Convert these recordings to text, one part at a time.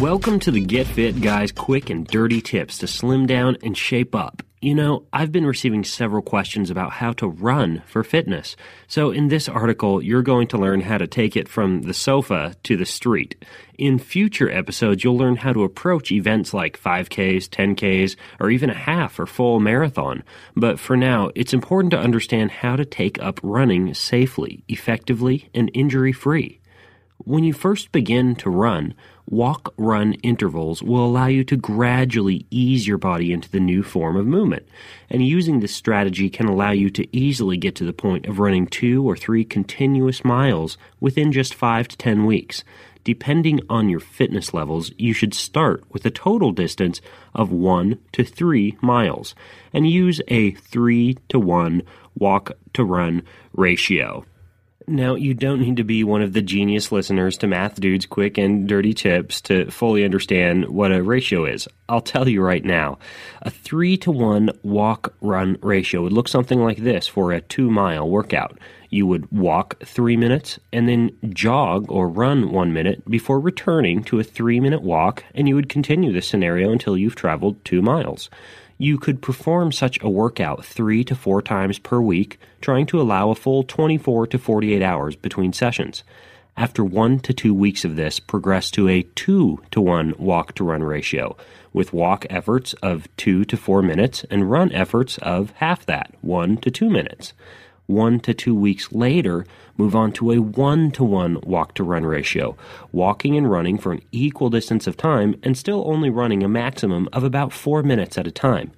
Welcome to the Get Fit Guys quick and dirty tips to slim down and shape up. You know, I've been receiving several questions about how to run for fitness. So, in this article, you're going to learn how to take it from the sofa to the street. In future episodes, you'll learn how to approach events like 5Ks, 10Ks, or even a half or full marathon. But for now, it's important to understand how to take up running safely, effectively, and injury free. When you first begin to run, walk run intervals will allow you to gradually ease your body into the new form of movement. And using this strategy can allow you to easily get to the point of running two or three continuous miles within just five to ten weeks. Depending on your fitness levels, you should start with a total distance of one to three miles and use a three to one walk to run ratio. Now, you don't need to be one of the genius listeners to Math Dude's quick and dirty tips to fully understand what a ratio is. I'll tell you right now. A 3 to 1 walk run ratio would look something like this for a 2 mile workout. You would walk 3 minutes and then jog or run 1 minute before returning to a 3 minute walk, and you would continue this scenario until you've traveled 2 miles. You could perform such a workout three to four times per week, trying to allow a full 24 to 48 hours between sessions. After one to two weeks of this, progress to a two to one walk to run ratio, with walk efforts of two to four minutes and run efforts of half that, one to two minutes one to two weeks later, move on to a one to one walk to run ratio, walking and running for an equal distance of time and still only running a maximum of about four minutes at a time.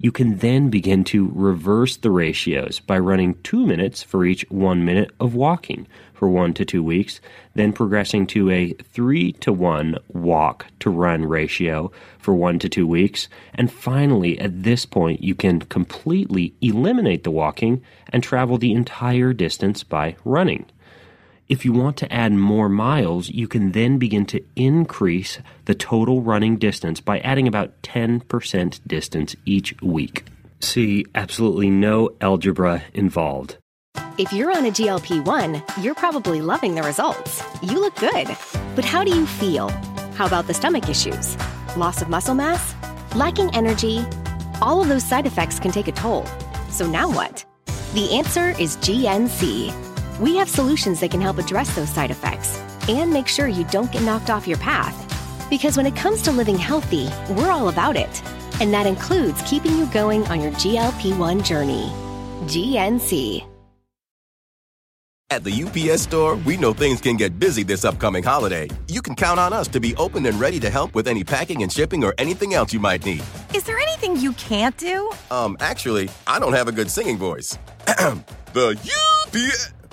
You can then begin to reverse the ratios by running two minutes for each one minute of walking for one to two weeks, then progressing to a three to one walk to run ratio for one to two weeks, and finally, at this point, you can completely eliminate the walking and travel the entire distance by running. If you want to add more miles, you can then begin to increase the total running distance by adding about 10% distance each week. See, absolutely no algebra involved. If you're on a GLP 1, you're probably loving the results. You look good. But how do you feel? How about the stomach issues? Loss of muscle mass? Lacking energy? All of those side effects can take a toll. So now what? The answer is GNC. We have solutions that can help address those side effects and make sure you don't get knocked off your path. Because when it comes to living healthy, we're all about it. And that includes keeping you going on your GLP 1 journey. GNC. At the UPS store, we know things can get busy this upcoming holiday. You can count on us to be open and ready to help with any packing and shipping or anything else you might need. Is there anything you can't do? Um, actually, I don't have a good singing voice. the UPS.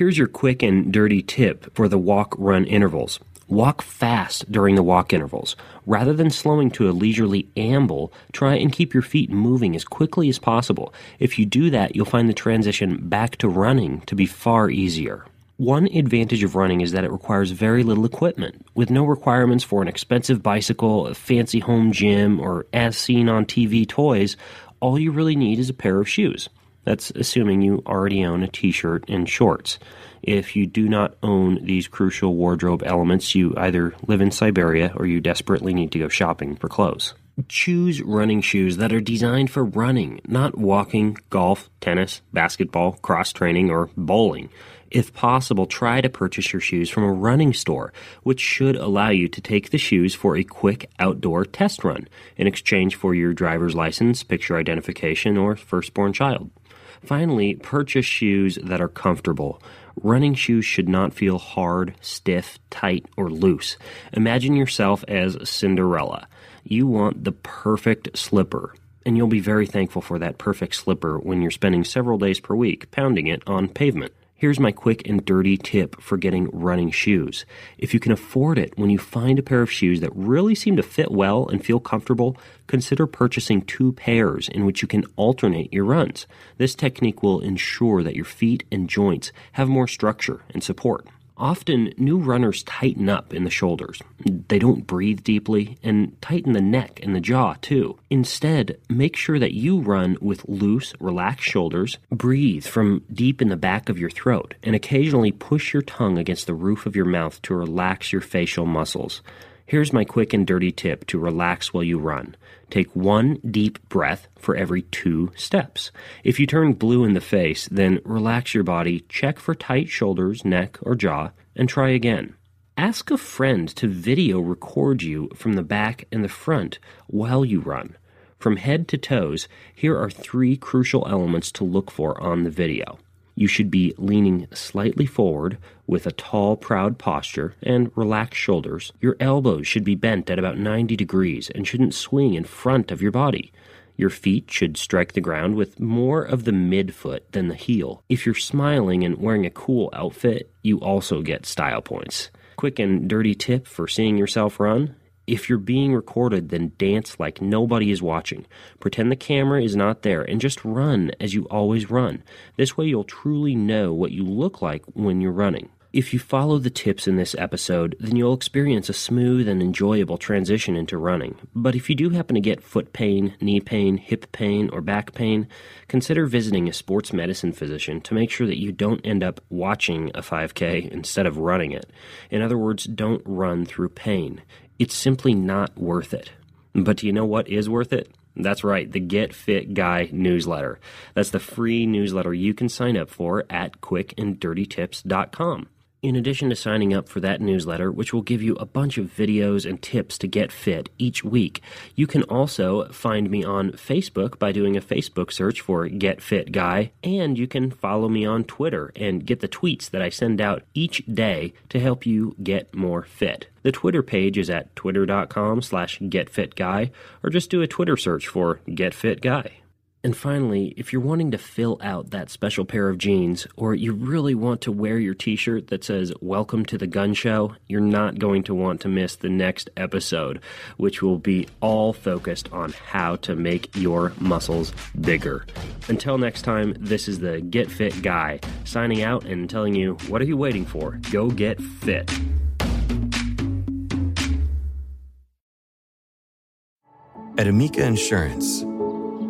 Here's your quick and dirty tip for the walk run intervals. Walk fast during the walk intervals. Rather than slowing to a leisurely amble, try and keep your feet moving as quickly as possible. If you do that, you'll find the transition back to running to be far easier. One advantage of running is that it requires very little equipment, with no requirements for an expensive bicycle, a fancy home gym, or as seen on TV toys. All you really need is a pair of shoes. That's assuming you already own a t shirt and shorts. If you do not own these crucial wardrobe elements, you either live in Siberia or you desperately need to go shopping for clothes. Choose running shoes that are designed for running, not walking, golf, tennis, basketball, cross training, or bowling. If possible, try to purchase your shoes from a running store, which should allow you to take the shoes for a quick outdoor test run in exchange for your driver's license, picture identification, or firstborn child. Finally, purchase shoes that are comfortable. Running shoes should not feel hard, stiff, tight, or loose. Imagine yourself as Cinderella. You want the perfect slipper, and you'll be very thankful for that perfect slipper when you're spending several days per week pounding it on pavement. Here's my quick and dirty tip for getting running shoes. If you can afford it, when you find a pair of shoes that really seem to fit well and feel comfortable, consider purchasing two pairs in which you can alternate your runs. This technique will ensure that your feet and joints have more structure and support. Often, new runners tighten up in the shoulders. They don't breathe deeply and tighten the neck and the jaw too. Instead, make sure that you run with loose, relaxed shoulders. Breathe from deep in the back of your throat and occasionally push your tongue against the roof of your mouth to relax your facial muscles. Here's my quick and dirty tip to relax while you run. Take one deep breath for every two steps. If you turn blue in the face, then relax your body, check for tight shoulders, neck, or jaw, and try again. Ask a friend to video record you from the back and the front while you run. From head to toes, here are three crucial elements to look for on the video. You should be leaning slightly forward with a tall, proud posture and relaxed shoulders. Your elbows should be bent at about 90 degrees and shouldn't swing in front of your body. Your feet should strike the ground with more of the midfoot than the heel. If you're smiling and wearing a cool outfit, you also get style points. Quick and dirty tip for seeing yourself run if you're being recorded, then dance like nobody is watching. Pretend the camera is not there and just run as you always run. This way, you'll truly know what you look like when you're running. If you follow the tips in this episode, then you'll experience a smooth and enjoyable transition into running. But if you do happen to get foot pain, knee pain, hip pain, or back pain, consider visiting a sports medicine physician to make sure that you don't end up watching a 5K instead of running it. In other words, don't run through pain. It's simply not worth it. But do you know what is worth it? That's right, the Get Fit Guy newsletter. That's the free newsletter you can sign up for at quickanddirtytips.com. In addition to signing up for that newsletter, which will give you a bunch of videos and tips to get fit each week, you can also find me on Facebook by doing a Facebook search for Get Fit Guy, and you can follow me on Twitter and get the tweets that I send out each day to help you get more fit. The Twitter page is at twitter.com slash getfitguy, or just do a Twitter search for Get Fit Guy. And finally, if you're wanting to fill out that special pair of jeans, or you really want to wear your t shirt that says, Welcome to the Gun Show, you're not going to want to miss the next episode, which will be all focused on how to make your muscles bigger. Until next time, this is the Get Fit Guy signing out and telling you, What are you waiting for? Go get fit. At Amica Insurance,